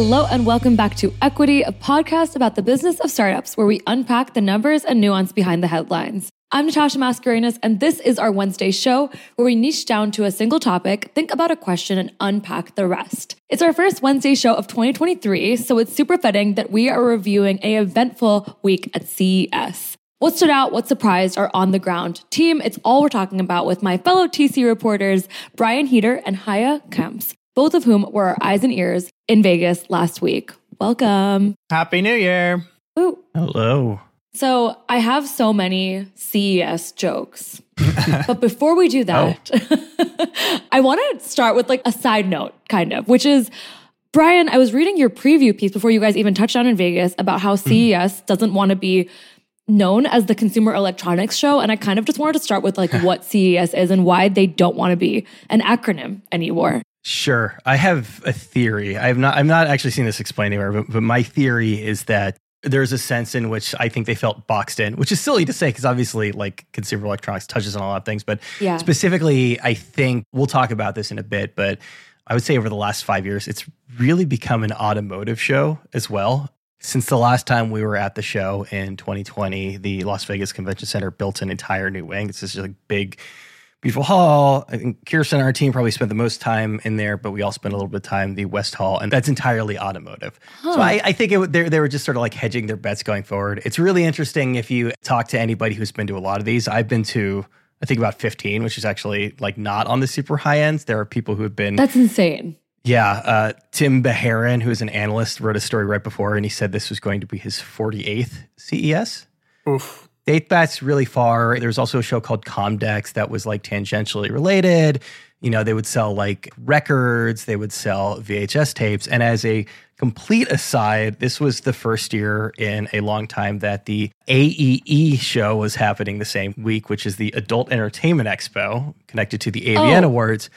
Hello, and welcome back to Equity, a podcast about the business of startups where we unpack the numbers and nuance behind the headlines. I'm Natasha Mascarenhas, and this is our Wednesday show where we niche down to a single topic, think about a question, and unpack the rest. It's our first Wednesday show of 2023, so it's super fitting that we are reviewing a eventful week at CES. What stood out, what surprised our on the ground team? It's all we're talking about with my fellow TC reporters, Brian Heater and Haje Kamps, both of whom were our eyes and ears in Vegas last week. Welcome. Happy New Year. Ooh. Hello. So I have so many CES jokes. but before we do that, oh. I want to start with like a side note, kind of, which is Brian, I was reading your preview piece before you guys even touched on in Vegas about how CES mm-hmm. doesn't want to be known as the consumer electronics show and i kind of just wanted to start with like what ces is and why they don't want to be an acronym anymore sure i have a theory i have not i'm not actually seen this explained anywhere but, but my theory is that there's a sense in which I think they felt boxed in, which is silly to say because obviously, like consumer electronics touches on a lot of things. But yeah. specifically, I think we'll talk about this in a bit. But I would say over the last five years, it's really become an automotive show as well. Since the last time we were at the show in 2020, the Las Vegas Convention Center built an entire new wing. It's just like big, beautiful hall. I think Kirsten and our team probably spent the most time in there, but we all spent a little bit of time the West Hall, and that's entirely automotive. Huh. So I, I think it, they, they were just sort of like hedging their bets going forward. It's really interesting if you talk to anybody who's been to a lot of these. I've been to I think about 15, which is actually like not on the super high ends. There are people who have been That's insane. Yeah, uh, Tim Bajarin, who is an analyst, wrote a story right before, and he said this was going to be his 48th CES. Oof. Date backs really far. There's also a show called Comdex that was like tangentially related. You know, they would sell like records, they would sell VHS tapes. And as a complete aside, this was the first year in a long time that the AEE show was happening the same week, which is the Adult Entertainment Expo connected to the AVN oh. Awards,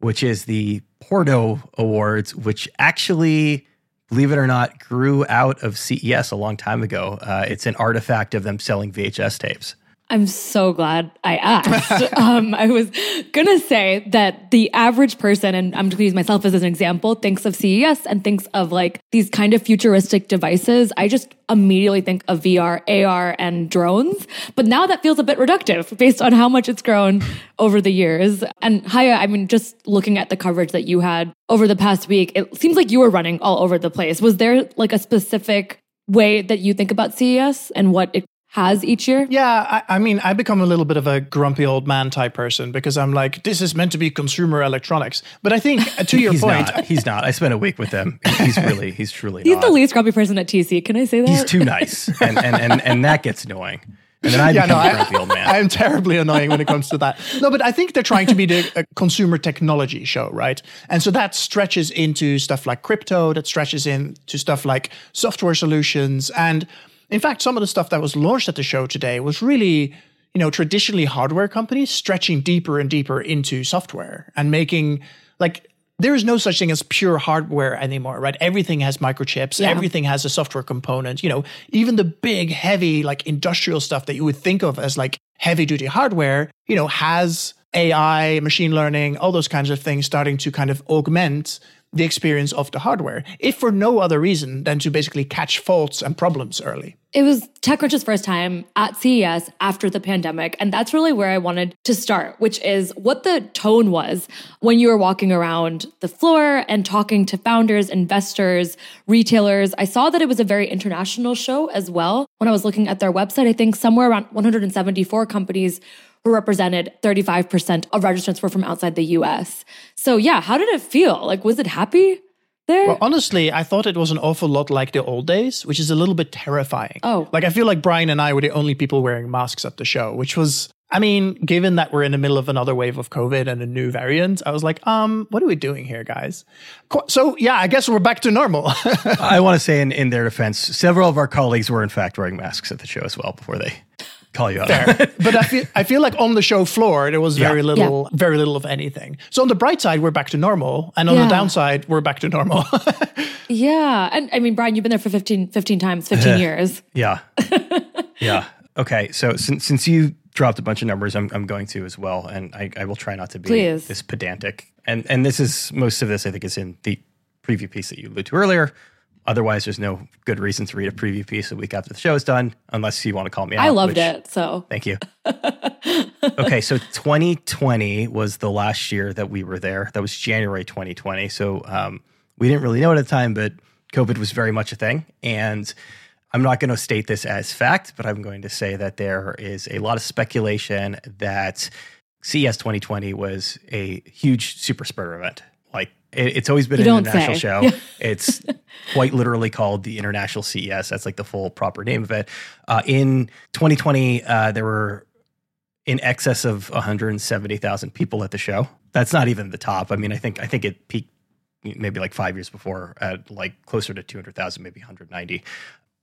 which is the Porto Awards, which actually, believe it or not, grew out of CES a long time ago. Uh, it's an artifact of them selling VHS tapes. I'm so glad I asked. um, I was gonna say that the average person, and I'm just gonna use myself as an example, thinks of CES and thinks of like these kind of futuristic devices. I just immediately think of VR, AR, and drones. But now that feels a bit reductive based on how much it's grown over the years. And Haje, I mean, just looking at the coverage that you had over the past week, it seems like you were running all over the place. Was there like a specific way that you think about CES and what it has each year? Yeah, I, I, mean, I become a little bit of a grumpy old man type person because I'm like, this is meant to be consumer electronics. But I think, uh, to your he's point, not. he's not. I spent a week with him. He's really, he's truly. he's not. the least grumpy person at TC. Can I say that? He's too nice, and and and, and that gets annoying. And then I yeah, no, a grumpy old man. I'm terribly annoying when it comes to that. No, but I think they're trying to be the consumer technology show, right? And so that stretches into stuff like crypto, that stretches into stuff like software solutions, and in fact, some of the stuff that was launched at the show today was really, you know, traditionally hardware companies stretching deeper and deeper into software and making like there is no such thing as pure hardware anymore, right? Everything has microchips, yeah. everything has a software component. You know, even the big, heavy, like industrial stuff that you would think of as like heavy duty hardware, you know, has AI, machine learning, all those kinds of things starting to kind of augment the experience of the hardware, if for no other reason than to basically catch faults and problems early. It was TechCrunch's first time at CES after the pandemic. And that's really where I wanted to start, which is what the tone was when you were walking around the floor and talking to founders, investors, retailers. I saw that it was a very international show as well. When I was looking at their website, I think somewhere around 174 companies who represented 35% of registrants were from outside the US. So, yeah, how did it feel? Like, was it happy? There? Well, honestly, I thought it was an awful lot like the old days, which is a little bit terrifying. Oh. Like, I feel like Brian and I were the only people wearing masks at the show, which was, I mean, given that we're in the middle of another wave of COVID and a new variant, I was like, um, what are we doing here, guys? So, yeah, I guess we're back to normal. I want to say, in, in their defense, several of our colleagues were, in fact, wearing masks at the show as well before they call you out. but I feel I feel like on the show floor there was very yeah. little yeah. very little of anything. So on the bright side, we're back to normal, and on yeah. the downside, we're back to normal. yeah, and I mean, Brian, you've been there for 15, 15 times, fifteen years. Yeah, yeah. Okay, so since since you dropped a bunch of numbers, I'm I'm going to as well, and I, I will try not to be Please. this pedantic. And and this is most of this I think is in the preview piece that you alluded to earlier. Otherwise, there's no good reason to read a preview piece a week after the show is done, unless you want to call me out. I loved which- it. So Thank you. okay, so 2020 was the last year that we were there. That was January 2020. So um, we didn't really know at the time, but COVID was very much a thing. And I'm not going to state this as fact, but I'm going to say that there is a lot of speculation that CES 2020 was a huge super spreader event. It, it's always been You an international say. show. It's quite literally called the International CES. That's like the full proper name of it. Uh, in 2020, uh, there were in excess of 170,000 people at the show. That's not even the top. I mean, I think I think it peaked maybe like five years before at like closer to 200,000, maybe 190.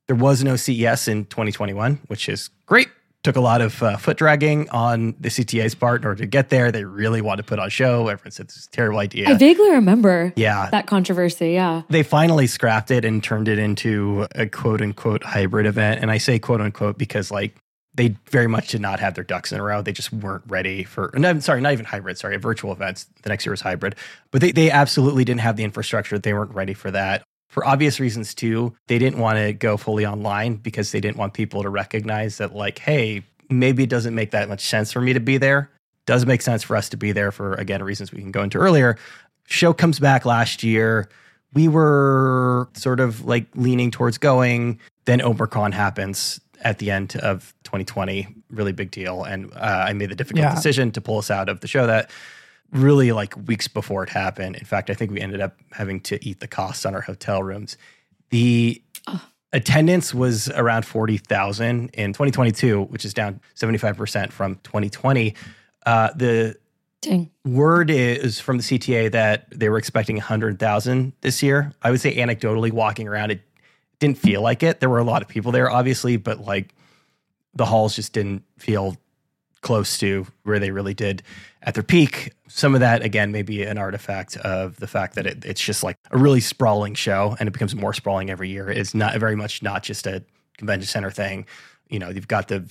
There was no CES in 2021, which is great. Took a lot of uh, foot dragging on the CTA's part in order to get there. They really wanted to put on show. Everyone said this is a terrible idea. I vaguely remember yeah, that controversy. Yeah. they finally scrapped it and turned it into a quote unquote hybrid event. And I say quote unquote because like they very much did not have their ducks in a row. They just weren't ready for, no, sorry, not even hybrid, sorry, virtual events. The next year was hybrid, but they, they absolutely didn't have the infrastructure. They weren't ready for that. For obvious reasons too, they didn't want to go fully online because they didn't want people to recognize that like, hey, maybe it doesn't make that much sense for me to be there. Does make sense for us to be there for again reasons we can go into earlier. Show comes back last year. We were sort of like leaning towards going. Then Omicron happens at the end of 2020. Really big deal. And uh, I made the difficult Yeah. decision to pull us out of the show that really like weeks before it happened. In fact, I think we ended up having to eat the costs on our hotel rooms. The attendance was around 40,000 in 2022, which is down 75% from 2020. Uh, the Dang. word is from the CTA that they were expecting 100,000 this year. I would say anecdotally walking around, it didn't feel like it. There were a lot of people there, obviously, but like the halls just didn't feel close to where they really did at their peak. Some of that, again, may be an artifact of the fact that it, it's just like a really sprawling show and it becomes more sprawling every year. It's not very much not just a convention center thing. You know, you've got the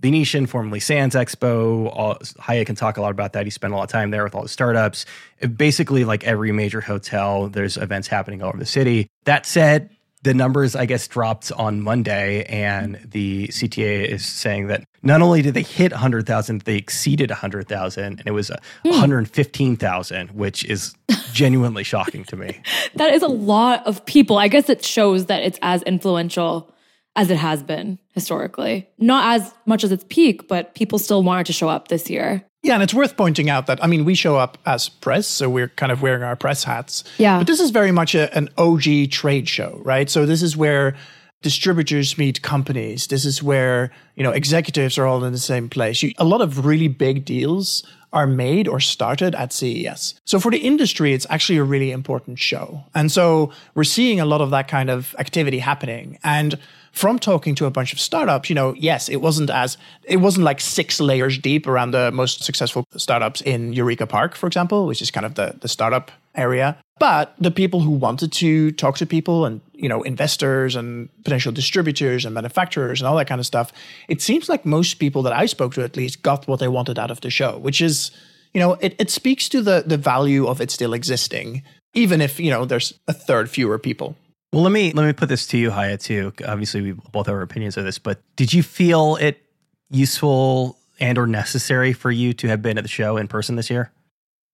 Venetian, formerly Sands Expo. All, Haje can talk a lot about that. He spent a lot of time there with all the startups. It- basically, like every major hotel, there's events happening all over the city. That said, the numbers, I guess, dropped on Monday, and the CTA is saying that not only did they hit 100,000, they exceeded 100,000, and it was uh, 115,000, which is genuinely shocking to me. That is a lot of people. I guess it shows that it's as influential as it has been historically. Not as much as its peak, but people still wanted to show up this year. Yeah, and it's worth pointing out that I mean we show up as press, so we're kind of wearing our press hats. Yeah. But this is very much a, an OG trade show, right? So this is where distributors meet companies. This is where you know executives are all in the same place. You, a lot of really big deals are made or started at CES. So for the industry, it's actually a really important show. And so we're seeing a lot of that kind of activity happening. And from talking to a bunch of startups, you know, yes, it wasn't as it wasn't like six layers deep around the most successful startups in Eureka Park, for example, which is kind of the the startup area. But the people who wanted to talk to people and you know investors and potential distributors and manufacturers and all that kind of stuff, it seems like most people that I spoke to at least got what they wanted out of the show, which is you know it, it speaks to the the value of it still existing, even if you know there's a third fewer people. Well, let me let me put this to you, Haje, too. Obviously, we both have our opinions of this, but did you feel it useful and or necessary for you to have been at the show in person this year?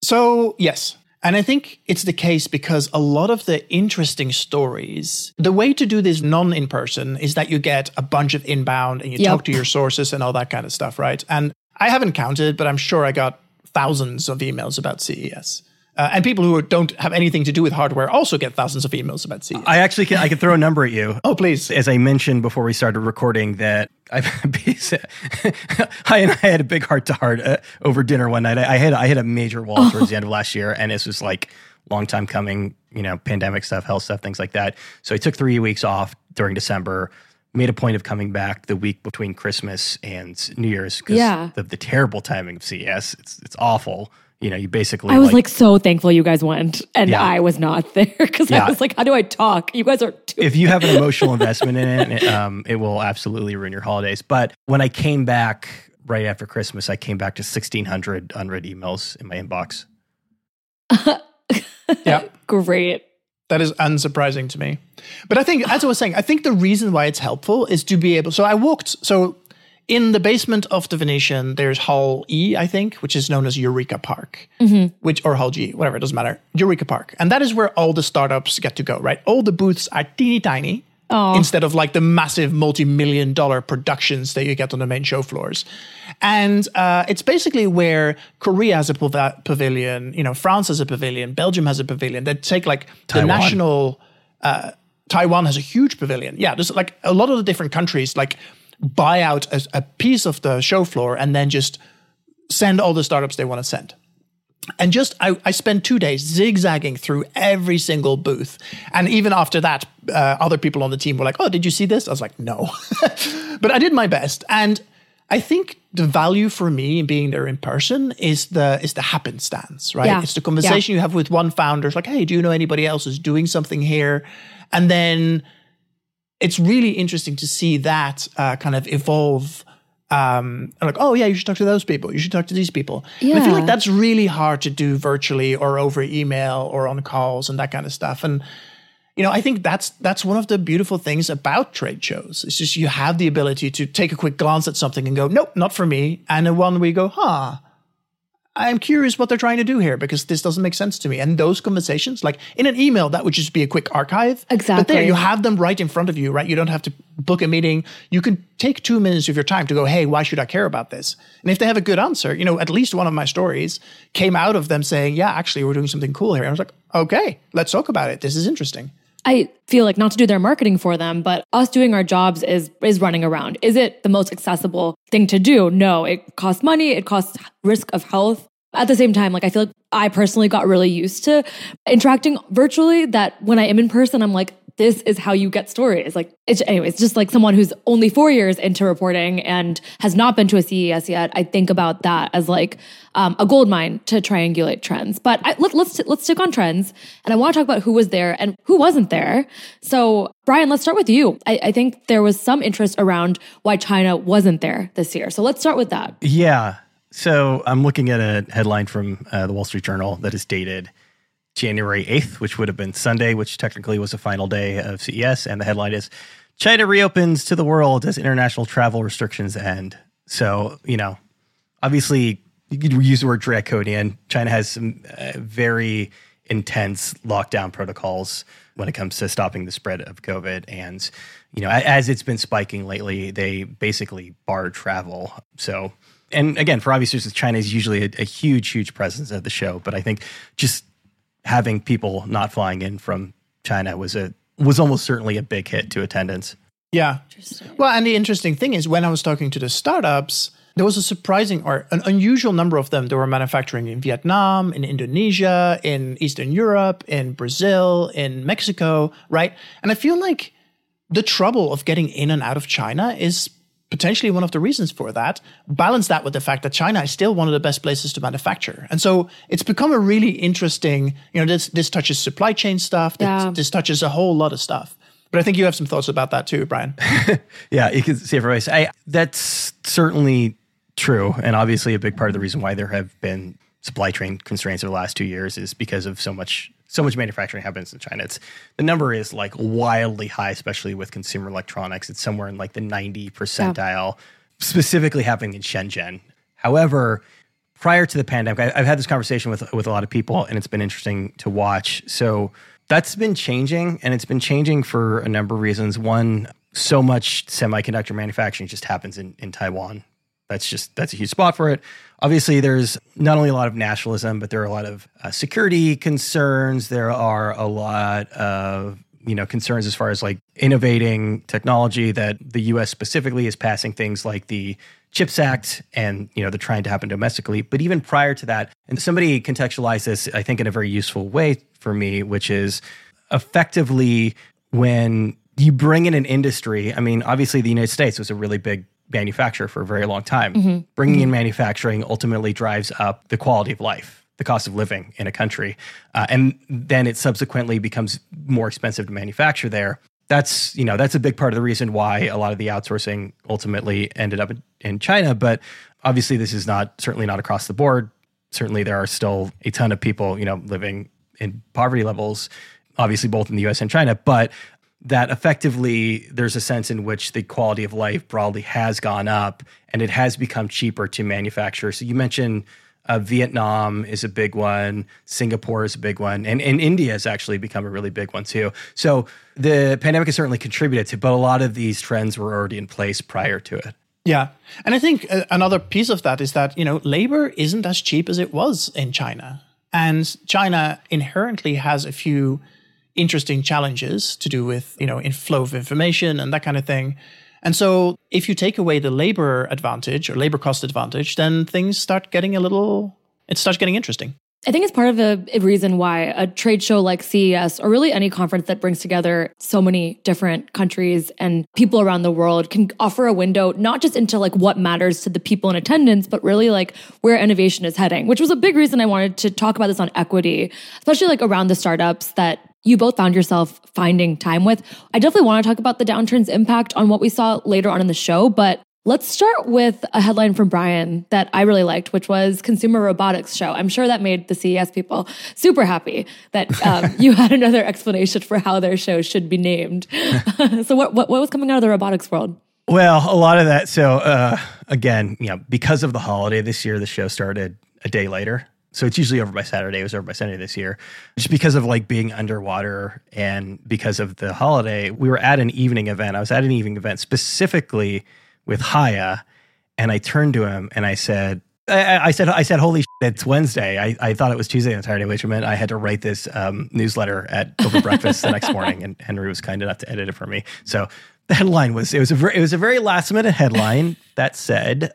So, yes. And I think it's the case because a lot of the interesting stories, the way to do this non in person is that you get a bunch of inbound and you Yep. talk to your sources and all that kind of stuff, right? And I haven't counted, but I'm sure I got thousands of emails about CES. Uh, and people who don't have anything to do with hardware also get thousands of emails about CES. I actually can I can throw a number at you. oh, please. As I mentioned before we started recording, that I've I and I had a big heart to heart uh, over dinner one night. I, I had I hit a major wall towards the end of last year, and this was like long time coming. You know, pandemic stuff, health stuff, things like that. So I took three weeks off during December. Made a point of coming back the week between Christmas and New Year's because Yeah. the, the terrible timing of CES. It's it's awful. You know, you basically I was like, so thankful you guys went and Yeah. I was not there because Yeah. I was like, how do I talk? You guys are too. if you have an emotional investment in it, it, um, it will absolutely ruin your holidays. But when I came back right after Christmas, I came back to 1,600 unread emails in my inbox. Yeah. Great. That is unsurprising to me. But I think, as I was saying, I think the reason why it's helpful is to be able. So I walked. So in the basement of the Venetian, there's Hall E, I think, which is known as Eureka Park, mm-hmm. which or Hall G, whatever, it doesn't matter. Eureka Park, and that is where all the startups get to go. Right, all the booths are teeny tiny. Aww. Instead of like the massive multi-million dollar productions that you get on the main show floors, and uh, it's basically where Korea has a pav- pavilion, you know, France has a pavilion, Belgium has a pavilion. They take like Taiwan. the national. Uh, Taiwan has a huge pavilion. Yeah, there's like a lot of the different countries. Like buy out a, a piece of the show floor and then just send all the startups they want to send. And just, I, I spent two days zigzagging through every single booth. And even after that, uh, other people on the team were like, Oh, did you see this? I was like, No. but I did my best. And I think the value for me in being there in person is the is the happenstance, right? Yeah. It's the conversation yeah. you have with one founder. It's like, hey, do you know anybody else who's doing something here? And then it's really interesting to see that uh, kind of evolve. Um, like, oh yeah, you should talk to those people. You should talk to these people. Yeah. I feel like that's really hard to do virtually or over email or on calls and that kind of stuff. And you know, I think that's that's one of the beautiful things about trade shows. It's just you have the ability to take a quick glance at something and go, nope, not for me. And then one we go, huh, I'm curious what they're trying to do here because this doesn't make sense to me. And those conversations, like in an email, that would just be a quick archive. Exactly. But there, you have them right in front of you, right? You don't have to book a meeting. You can take two minutes of your time to go, hey, why should I care about this? And if they have a good answer, you know, at least one of my stories came out of them saying, yeah, actually, we're doing something cool here. And I was like, okay, let's talk about it. This is interesting. I feel like not to do their marketing for them, but us doing our jobs is is running around. Is it the most accessible thing to do? No, it costs money, it costs risk of health. At the same time, like I feel like I personally got really used to interacting virtually that when I am in person, I'm like, this is how you get stories. Like, it's, anyways, just like someone who's only four years into reporting and has not been to a CES yet, I think about that as like um, a gold mine to triangulate trends. But I, let, let's let's stick on trends, and I want to talk about who was there and who wasn't there. So, Brian, let's start with you. I, I think there was some interest around why China wasn't there this year. So let's start with that. Yeah. So I'm looking at a headline from uh, the Wall Street Journal that is dated January 8th, which would have been Sunday, which technically was the final day of CES. And the headline is China reopens to the world as international travel restrictions end. So, you know, obviously, you could use the word draconian. China has some uh, very intense lockdown protocols when it comes to stopping the spread of COVID. And, you know, as it's been spiking lately, they basically bar travel. So, and again, for obvious reasons, China is usually a, a huge, huge presence at the show. But I think just having people not flying in from China was a was almost certainly a big hit to attendance. Yeah. Well, and the interesting thing is when I was talking to the startups, there was a surprising or an unusual number of them that were manufacturing in Vietnam, in Indonesia, in Eastern Europe, in Brazil, in Mexico, right? And I feel like the trouble of getting in and out of China is potentially one of the reasons for that. Balance that with the fact that China is still one of the best places to manufacture. And so it's become a really interesting, you know, this this touches supply chain stuff, yeah. this, this touches a whole lot of stuff. But I think you have some thoughts about that too, Brian. yeah, you can see it from ways. I, that's certainly true. And obviously a big part of the reason why there have been supply chain constraints over the last two years is because of so much so much manufacturing happens in China. It's the number is like wildly high, especially with consumer electronics. It's somewhere in like the 90 percentile, yeah. specifically happening in Shenzhen. However, prior to the pandemic, I, have had this conversation with with a lot of people, and it's been interesting to watch. So that's been changing, and it's been changing for a number of reasons. One, so much semiconductor manufacturing just happens in, in Taiwan. That's just that's a huge spot for it obviously there's not only a lot of nationalism, but there are a lot of uh, security concerns. There are a lot of you know concerns as far as like innovating technology that the U.S. specifically is passing things like the Chips Act, and you know they're trying to happen domestically. But even prior to that, and somebody contextualized this, I think, in a very useful way for me, which is effectively when you bring in an industry. I mean, obviously, the United States was a really big manufacture for a very long time. Mm-hmm. Bringing mm-hmm. in manufacturing ultimately drives up the quality of life, the cost of living in a country, uh, and then it subsequently becomes more expensive to manufacture there. That's you know that's a big part of the reason why a lot of the outsourcing ultimately ended up in China. But obviously, this is not certainly not across the board. Certainly, there are still a ton of people you know living in poverty levels obviously both in the US and China, but that effectively there's a sense in which the quality of life broadly has gone up and it has become cheaper to manufacture. So you mentioned uh, Vietnam is a big one, Singapore is a big one, and, and India has actually become a really big one too. So the pandemic has certainly contributed to, but a lot of these trends were already in place prior to it. Yeah. And I think uh, another piece of that is that, you know, labor isn't as cheap as it was in China. And China inherently has a few interesting challenges to do with, you know, in flow of information and that kind of thing. And so if you take away the labor advantage or labor cost advantage, then things start getting a little it starts getting interesting. I think it's part of a, reason why a trade show like CES, or really any conference that brings together so many different countries and people around the world, can offer a window not just into like what matters to the people in attendance, but really like where innovation is heading. Which was a big reason I wanted to talk about this on equity, especially like around the startups that you both found yourself finding time with. I definitely want to talk about the downturn's impact on what we saw later on in the show, but let's start with a headline from Brian that I really liked, which was Consumer Robotics Show. I'm sure that made the CES people super happy that um, you had another explanation for how their show should be named. so, what, what, what was coming out of the robotics world? Well, a lot of that. So, uh, again, you know, because of the holiday this year, the show started a day later. So it's usually over by Saturday. It was over by Sunday this year, just because of like being underwater and because of the holiday. We were at an evening event. I was at an evening event specifically with Haje, and I turned to him and I said, I, I said, I said, holy shit, it's Wednesday. I, I thought it was Tuesday the entire day, which meant I had to write this um, newsletter at over breakfast the next morning, and Henry was kind enough to edit it for me. So the headline was it was a very, it was a very last minute headline that said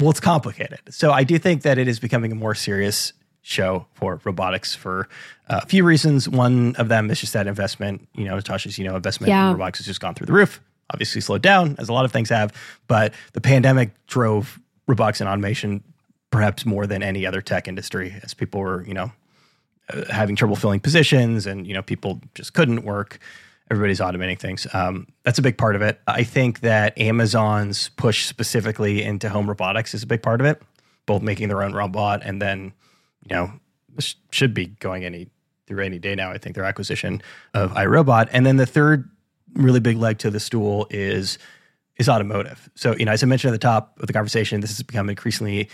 well, it's complicated. So I do think that it is becoming a more serious show for robotics for uh, a few reasons. One of them is just that investment. You know, Natasha's, you know, investment yeah. in robotics has just gone through the roof. Obviously slowed down, as a lot of things have, but the pandemic drove robotics and automation perhaps more than any other tech industry as people were, you know, uh, having trouble filling positions and, you know, people just couldn't work everybody's automating things. Um, that's a big part of it. I think that Amazon's push specifically into home robotics is a big part of it, both making their own robot and then, you know, this should be going any through any day now. I think their acquisition of iRobot, and then the third really big leg to the stool is is automotive. So you know, as I mentioned at the top of the conversation, this has become increasingly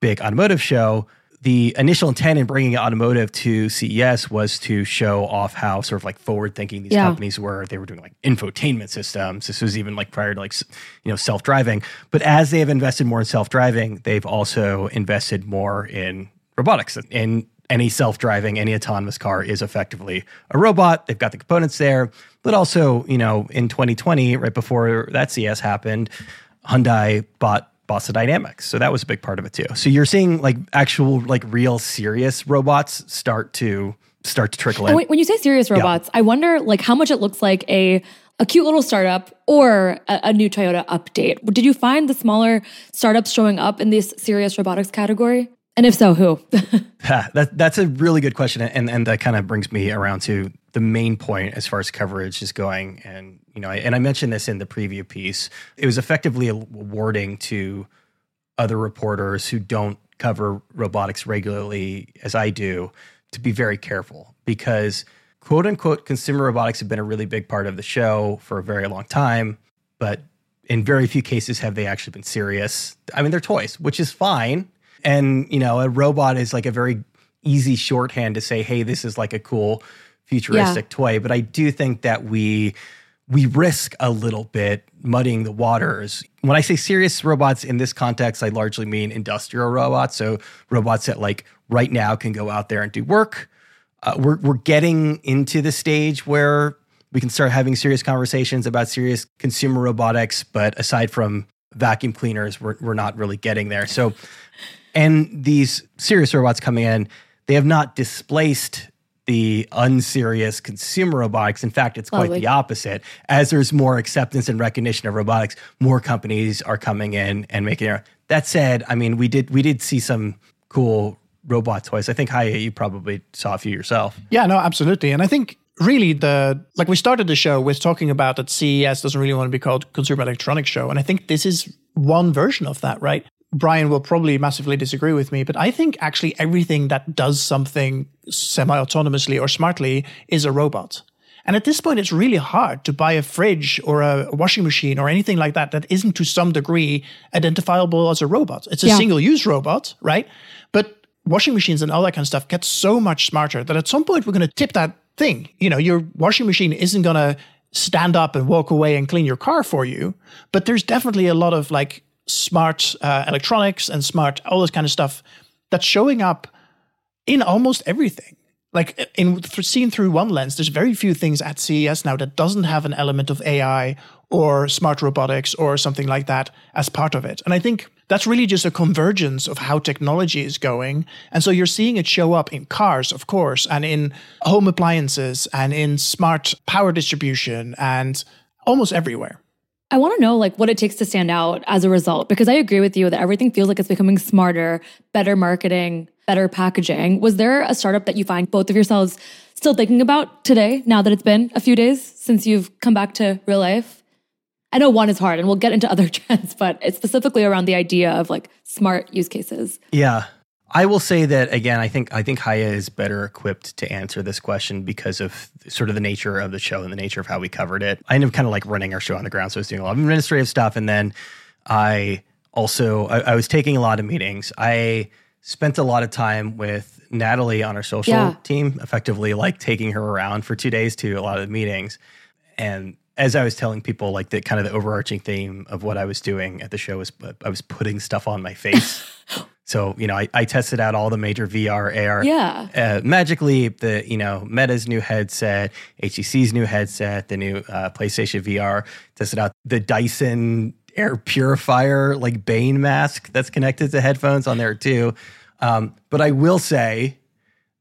big automotive show the initial intent in bringing automotive to CES was to show off how sort of like forward thinking these yeah. companies were. They were doing like infotainment systems. This was even like prior to like you know self driving. But as they have invested more in self driving, they've also invested more in robotics. And any self driving, any autonomous car is effectively a robot. They've got the components there. But also, you know, in 2020, right before that CES happened, Hyundai bought Boston Dynamics. So that was a big part of it too. So you're seeing like actual, like real serious robots start to start to trickle in. When you say serious robots, yeah. I wonder like how much it looks like a a cute little startup or a, a, new Toyota update. Did you find the smaller startups showing up in this serious robotics category? And if so, who? that, that's a really good question. And, and that kind of brings me around to the main point as far as coverage is going. And, you know, and I mentioned this in the preview piece. It was effectively a warning to other reporters who don't cover robotics regularly as I do to be very careful because quote unquote consumer robotics have been a really big part of the show for a very long time. But in very few cases have they actually been serious. I mean, they're toys, which is fine and, you know, a robot is like a very easy shorthand to say, hey, this is like a cool futuristic yeah. toy. But I do think that we we risk a little bit muddying the waters. When I say serious robots in this context, I largely mean industrial robots. So robots that like right now can go out there and do work. Uh, we're we're getting into the stage where we can start having serious conversations about serious consumer robotics. But aside from vacuum cleaners, we're we're not really getting there. So and these serious robots coming in, they have not displaced the unserious consumer robotics. In fact, it's quite Lovely. the opposite. As there's more acceptance and recognition of robotics, more companies are coming in and making it. That said, I mean, we did we did see some cool robot toys. I think Haje, you probably saw a few yourself. Yeah, no, absolutely. And I think really the like we started the show with talking about that CES doesn't really want to be called Consumer Electronics Show, and I think this is one version of that, right? Brian will probably massively disagree with me, but I think actually everything that does something semi autonomously or smartly is a robot. And at this point, it's really hard to buy a fridge or a washing machine or anything like that that isn't to some degree identifiable as a robot. It's a Yeah. single use robot, right? But washing machines and all that kind of stuff get so much smarter that at some point we're going to tip that thing. You know, your washing machine isn't going to stand up and walk away and clean your car for you. But there's definitely a lot of like smart uh, electronics and smart, all this kind of stuff that's showing up in almost everything. Like in seen through one lens, there's very few things at CES now that doesn't have an element of AI or smart robotics or something like that as part of it. And I think that's really just a convergence of how technology is going. And so you're seeing it show up in cars, of course, and in home appliances and in smart power distribution and almost everywhere. I want to know like what it takes to stand out as a result because I agree with you that everything feels like it's becoming smarter, better marketing, better packaging. Was there a startup that you find both of yourselves still thinking about today now that it's been a few days since you've come back to real life? I know one is hard and we'll get into other trends, but it's specifically around the idea of like smart use cases. Yeah. I will say that again, I think I think Haje is better equipped to answer this question because of sort of the nature of the show and the nature of how we covered it. I ended up kind of like running our show on the ground, so I was doing a lot of administrative stuff, and then I also I, I was taking a lot of meetings. I spent a lot of time with Natalie on our social Yeah. team, effectively like taking her around for two days to a lot of the meetings, and as I was telling people, like the kind of the overarching theme of what I was doing at the show was I was putting stuff on my face. so you know, I, I tested out all the major VR, AR. Yeah. Uh, magically, the you know Meta's new headset, HTC's new headset, the new uh, PlayStation VR. Tested out the Dyson air purifier like Bane mask that's connected to headphones on there too. Um, but I will say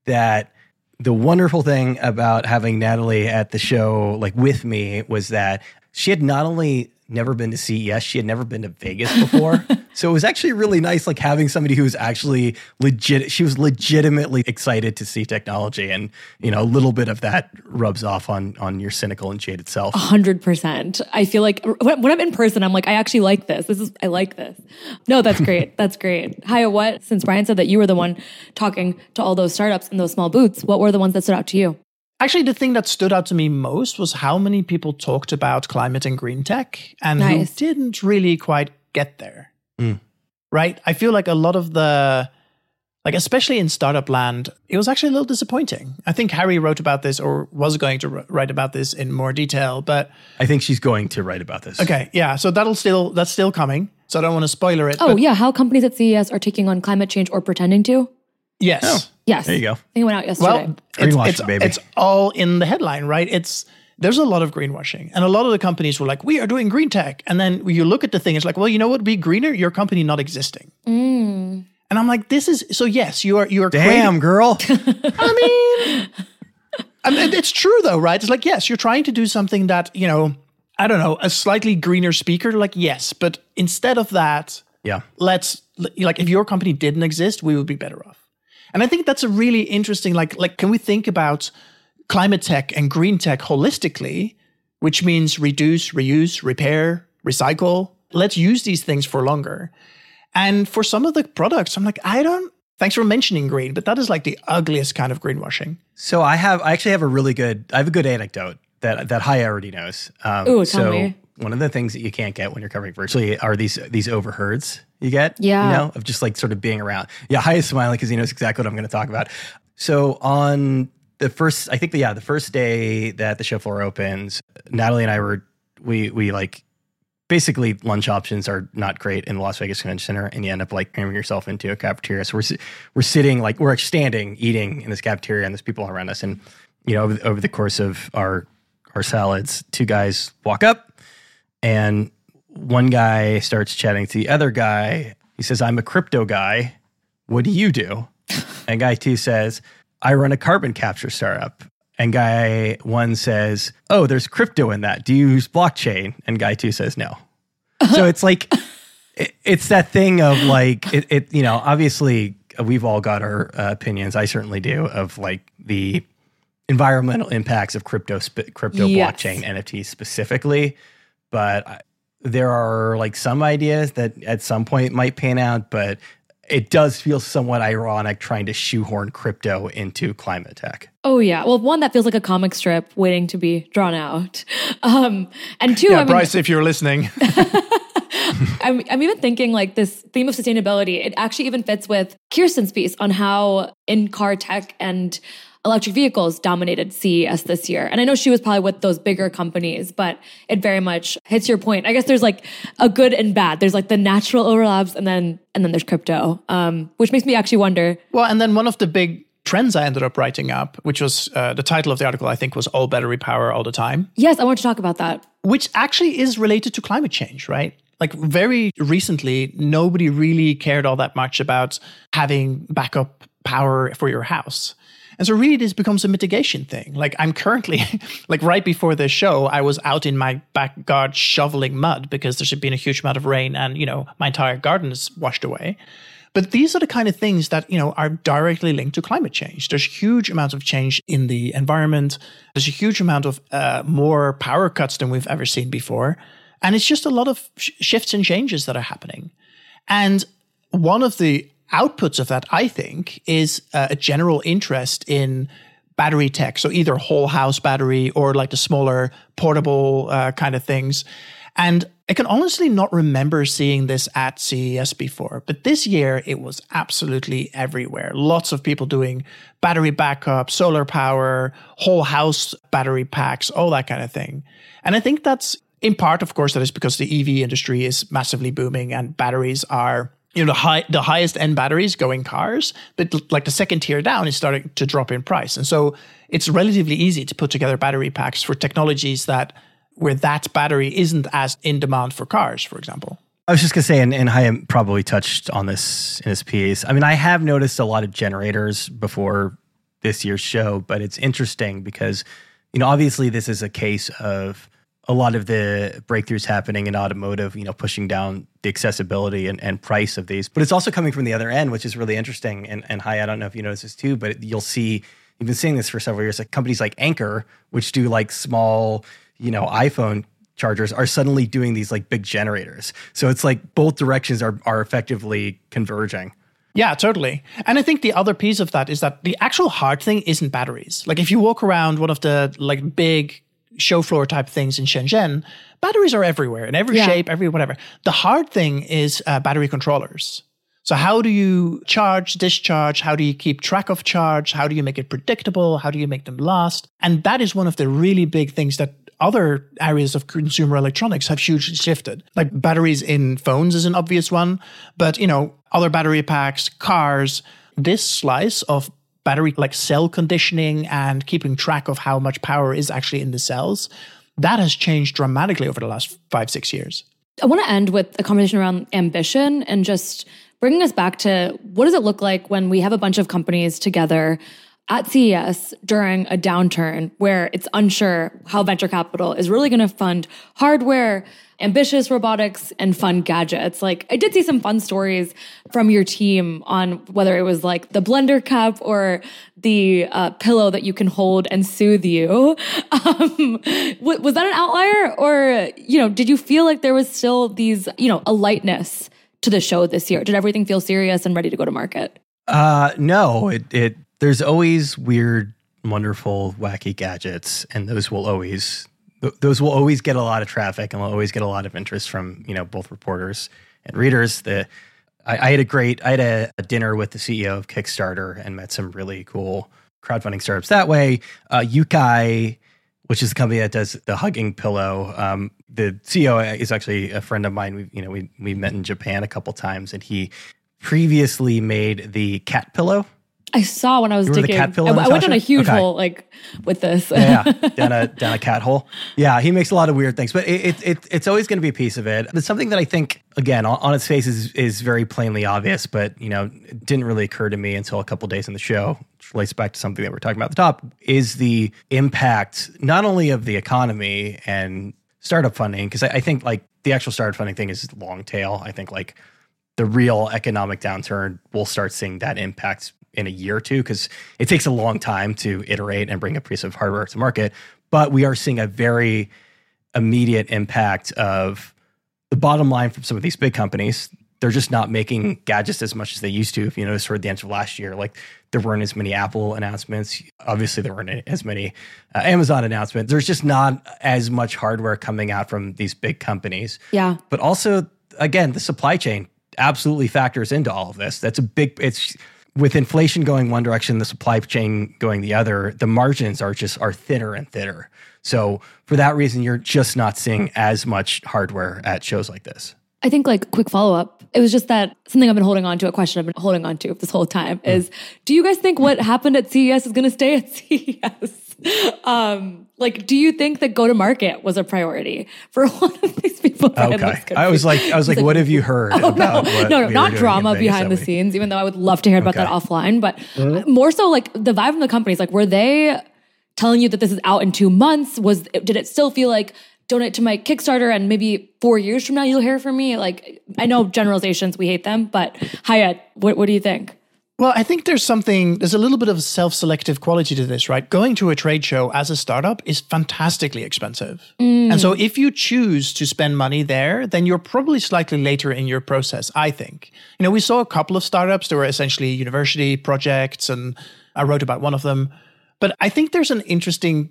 that the wonderful thing about having Natalie at the show, like with me, was that she had not only never been to CES, she had never been to Vegas before. so it was actually really nice, like having somebody who was actually legit. She was legitimately excited to see technology, and you know, a little bit of that rubs off on on your cynical and jaded self. Hundred percent. I feel like when, when I'm in person, I'm like, I actually like this. This is, I like this. No, that's great. that's great. Haje, what? Since Brian said that you were the one talking to all those startups in those small booths, what were the ones that stood out to you? Actually, the thing that stood out to me most was how many people talked about climate and green tech and Nice. who didn't really quite get there. Mm. Right? I feel like a lot of the, like, especially in startup land, it was actually a little disappointing. I think Harri wrote about this or was going to wr- write about this in more detail, but I think she's going to write about this. okay, yeah. So that'll still, that's still coming. So I don't want to spoiler it. Oh, but yeah. How companies at CES are taking on climate change or pretending to? Yes. Oh. Yes. There you go. I think it went out yesterday. Well, it's, Greenwashing, it's, baby. it's all in the headline, right? It's there's a lot of greenwashing, and a lot of the companies were like, "We are doing green tech," and then you look at the thing, it's like, "Well, you know what? Be greener. Your company not existing." Mm. And I'm like, "This is so. Yes, you are. You are. Damn, girl. I mean, I mean, it's true though, right? It's like, yes, you're trying to do something that you know. I don't know, a slightly greener speaker, like yes, but instead of that, yeah. let's like if your company didn't exist we would be better off and i think that's a really interesting like like can we think about climate tech and green tech holistically which means reduce reuse repair recycle let's use these things for longer and for some of the products i'm like i don't thanks for mentioning green but that is like the ugliest kind of greenwashing So I have, I actually have a really good, I have a good anecdote that that Haje already knows. Um, Ooh, tell so me. one of the things that you can't get when you're covering virtually are these these overheards you get. Yeah. you know, of just like sort of being around. Yeah, Haje's smiling because he knows exactly what I'm going to talk about. So on the first, I think the yeah the first day that the show floor opens, Natalie and I were we we like basically lunch options are not great in the Las Vegas Convention Center, and you end up like cramming yourself into a cafeteria. So we're we're sitting like we're standing eating in this cafeteria, and there's people around us, and you know over, over the course of our our salads, two guys walk up, and one guy starts chatting to the other guy. He says, "I'm a crypto guy. What do you do?" and guy two says, "I run a carbon capture startup." And guy one says, "Oh, there's crypto in that. Do you use blockchain?" And guy two says, "No." so it's like it, it's that thing of like it, it. You know, obviously we've all got our uh, opinions. I certainly do of like the environmental impacts of crypto, sp- crypto Yes. blockchain NFTs specifically. But I, there are like some ideas that at some point might pan out, but it does feel somewhat ironic trying to shoehorn crypto into climate tech. Oh yeah, well, one that feels like a comic strip waiting to be drawn out, um, and two, yeah, I mean, Bryce, if you're listening. I'm, I'm even thinking like this theme of sustainability. It actually even fits with Kirsten's piece on how in car tech and electric vehicles dominated CES this year. And I know she was probably with those bigger companies, but it very much hits your point. I guess there's like a good and bad. There's like the natural overlaps and then and then there's crypto, um, which makes me actually wonder. Well, and then one of the big trends I ended up writing up, which was uh, the title of the article, I think, was All Battery Power All the Time. Yes, I want to talk about that. Which actually is related to climate change, right? Like very recently, nobody really cared all that much about having backup power for your house. And so really this becomes a mitigation thing. Like I'm currently like right before this show, I was out in my back garden shoveling mud because there's been a huge amount of rain and, you know, my entire garden is washed away. But these are the kind of things that, you know, are directly linked to climate change. There's huge amounts of change in the environment. There's a huge amount of uh, more power cuts than we've ever seen before. And it's just a lot of sh- shifts and changes that are happening. And one of the outputs of that, I think, is uh, a general interest in battery tech. So either whole house battery or like the smaller portable uh, kind of things. And I can honestly not remember seeing this at CES before, but this year it was absolutely everywhere. Lots of people doing battery backup, solar power, whole house battery packs, all that kind of thing. And I think that's in part, of course, that is because the EV industry is massively booming and batteries are you know the high the highest end batteries go in cars but like the second tier down is starting to drop in price and so it's relatively easy to put together battery packs for technologies that where that battery isn't as in demand for cars for example I was just gonna say, and, and Haje probably touched on this in his piece. I mean, I have noticed a lot of generators before this year's show, but it's interesting because, you know, obviously this is a case of a lot of the breakthroughs happening in automotive, you know, pushing down the accessibility and, and price of these. But it's also coming from the other end, which is really interesting. And, and hi, I don't know if you notice this too, but you'll see, you've been seeing this for several years, like companies like Anker, which do like small, you know, iPhone chargers are suddenly doing these like big generators. So it's like both directions are, are effectively converging. Yeah, totally. And I think the other piece of that is that the actual hard thing isn't batteries. Like if you walk around one of the like big show floor type things in Shenzhen, batteries are everywhere in every yeah. shape, every whatever. The hard thing is uh, battery controllers. So how do you charge, discharge? How do you keep track of charge? How do you make it predictable? How do you make them last? And that is one of the really big things that other areas of consumer electronics have hugely shifted. Like batteries in phones is an obvious one, but you know, other battery packs, cars, this slice of battery like cell conditioning and keeping track of how much power is actually in the cells, that has changed dramatically over the last five, six years. I want to end with a conversation around ambition and just bringing us back to what does it look like when we have a bunch of companies together at CES during a downturn where it's unsure how venture capital is really going to fund hardware ambitious robotics and fun gadgets. Like I did see some fun stories from your team on whether it was like the blender cup or the uh, pillow that you can hold and soothe you. Um, was that an outlier, or you know, did you feel like there was still these, you know, a lightness to the show this year? Did everything feel serious and ready to go to market? Uh, no, it it. There's always weird, wonderful, wacky gadgets, and those will always those will always get a lot of traffic and will always get a lot of interest from you know both reporters and readers. The I, I had a great I had a, a, dinner with the CEO of Kickstarter and met some really cool crowdfunding startups that way. Uh, Yukai, which is the company that does the hugging pillow. Um, the CEO is actually a friend of mine. We you know we we met in Japan a couple times, and he previously made the cat pillow I saw when I was digging. I, I, went on a huge okay. hole like with this. yeah, yeah, down a down a cat hole. Yeah, he makes a lot of weird things, but it, it, it it's always going to be a piece of it. It's something that I think again on, on, its face is is very plainly obvious, but you know it didn't really occur to me until a couple days in the show. Which relates back to something that we're talking about at the top is the impact not only of the economy and startup funding because I, I think like the actual startup funding thing is long tail. I think like the real economic downturn, we'll start seeing that impact in a year or two because it takes a long time to iterate and bring a piece of hardware to market. But we are seeing a very immediate impact of the bottom line from some of these big companies, they're just not making gadgets as much as they used to. If you notice toward the end of last year, like there weren't as many Apple announcements. Obviously, there weren't as many uh, Amazon announcements. There's just not as much hardware coming out from these big companies. Yeah. But also, again, the supply chain absolutely factors into all of this. That's a big, it's with inflation going one direction, the supply chain going the other, the margins are just are thinner and thinner. So for that reason, you're just not seeing as much hardware at shows like this. I think like quick follow up. It was just that something I've been holding on to, a question I've been holding on to this whole time mm. is do you guys think what happened at CES is going to stay at CES? Um, like, do you think that go to market was a priority for one of these people? Okay. I was like, I was like, like what have you heard oh, about? No, no, no not drama behind the scenes, even though I would love to hear about okay. that offline, but mm-hmm. more so like the vibe from the companies. Like, were they telling you that this is out in two months? Was, did it still feel like donate to my Kickstarter and maybe four years from now you'll hear from me. Like I know generalizations, we hate them, but Haje, what, what do you think? Well, I think there's something, there's a little bit of a self selective quality to this, right? Going to a trade show as a startup is fantastically expensive. Mm. And so if you choose to spend money there, then you're probably slightly later in your process, I think. You know, we saw a couple of startups that were essentially university projects, and I wrote about one of them. But I think there's an interesting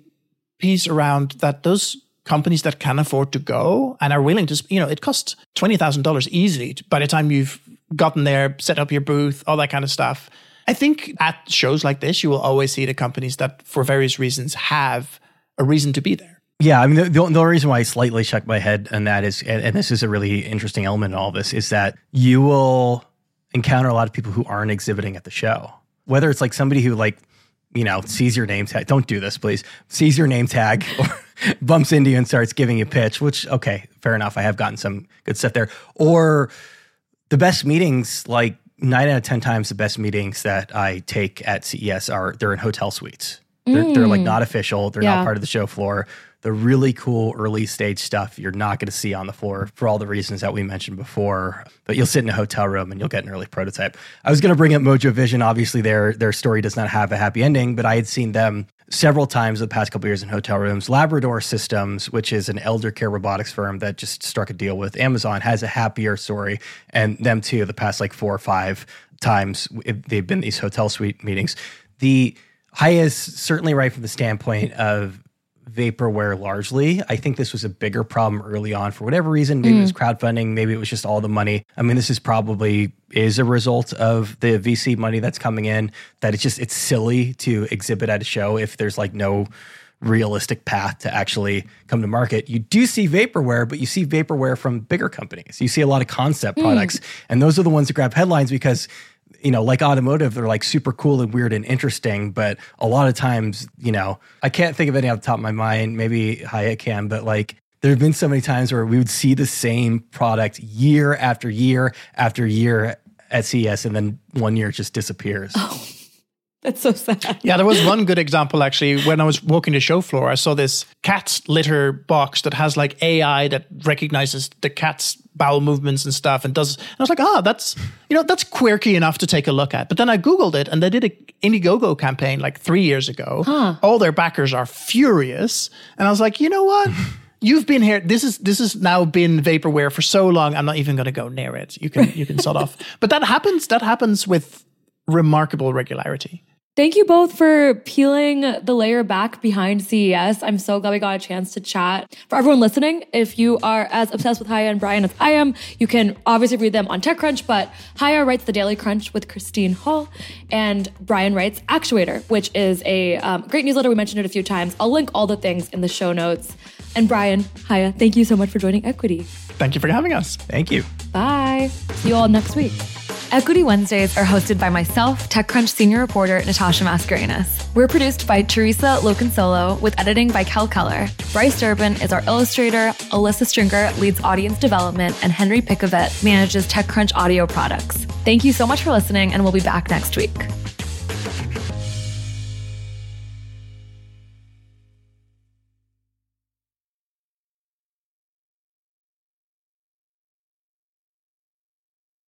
piece around that those companies that can afford to go and are willing to, you know, it costs $20,000 easily by the time you've gotten there, set up your booth, all that kind of stuff. I think at shows like this, you will always see the companies that, for various reasons, have a reason to be there. Yeah, I mean, the, the, only reason why I slightly shook my head on that is, and, and this is a really interesting element in all this, is that you will encounter a lot of people who aren't exhibiting at the show. Whether it's like somebody who like you know, sees your name tag. Don't do this, please. Sees your name tag or bumps into you and starts giving you pitch, which, okay, fair enough. I have gotten some good stuff there. Or the best meetings, like nine out of 10 times, the best meetings that I take at CES are they're in hotel suites. They're, mm. they're like mm. not official. They're yeah. not part of the show floor the really cool early stage stuff you're not going to see on the floor for all the reasons that we mentioned before. But you'll sit in a hotel room and you'll get an early prototype. I was going to bring up Mojo Vision. Obviously, their their story does not have a happy ending, but I had seen them several times the past couple years in hotel rooms. Labrador Systems, which is an elder care robotics firm that just struck a deal with Amazon, has a happier story, and them too. The past like four or five times they've been these hotel suite meetings. The Haje is certainly right from the standpoint of vaporware largely. I think this was a bigger problem early on for whatever reason. Maybe mm. it was mm. crowdfunding, maybe it was just all the money. I mean, this is probably is a result of the VC money that's coming in that it's just it's silly to exhibit at a show if there's like no realistic path to actually come to market. You do see vaporware, but you see vaporware from bigger companies. You see a lot of concept mm. products, and those are the ones that grab headlines because you know, like automotive, they're like super cool and weird and interesting. But a lot of times, you know, I can't think of any off the top of my mind. Maybe Haje can, but like there have been so many times where we would see the same product year after year after year at CES, and then one year it just disappears. Oh. That's so sad. Yeah, there was one good example actually. When I was walking the show floor, I saw this cat litter box that has like AI that recognizes the cat's bowel movements and stuff and does. And I was like, ah, oh, that's you know that's quirky enough to take a look at. But then I googled it, and they did a Indiegogo campaign like three years ago. Huh. All their backers are furious, and I was like, you know what? You've been here. This is this has now been vaporware for so long. I'm not even going to go near it. You can you can sort off. But that happens. That happens with remarkable regularity. Thank you both for peeling the layer back behind CES. I'm so glad we got a chance to chat. For everyone listening, if you are as obsessed with Haje and Brian as I am, you can obviously read them on TechCrunch, but Haje writes the Daily Crunch with Christine Hall, and Brian writes Actuator, which is a um, great newsletter. We mentioned it a few times. I'll link all the things in the show notes. And Brian, Haje, thank you so much for joining Equity. Thank you for having us. Thank you. Bye. See you all next week. Equity Wednesdays are hosted by myself, TechCrunch senior reporter Natasha Mascarenhas. We're produced by Theresa Loconsolo with editing by Kel Keller. Bryce Durbin is our illustrator, Alyssa Stringer leads audience development, and Henry Pickavet manages TechCrunch audio products. Thank you so much for listening, and we'll be back next week.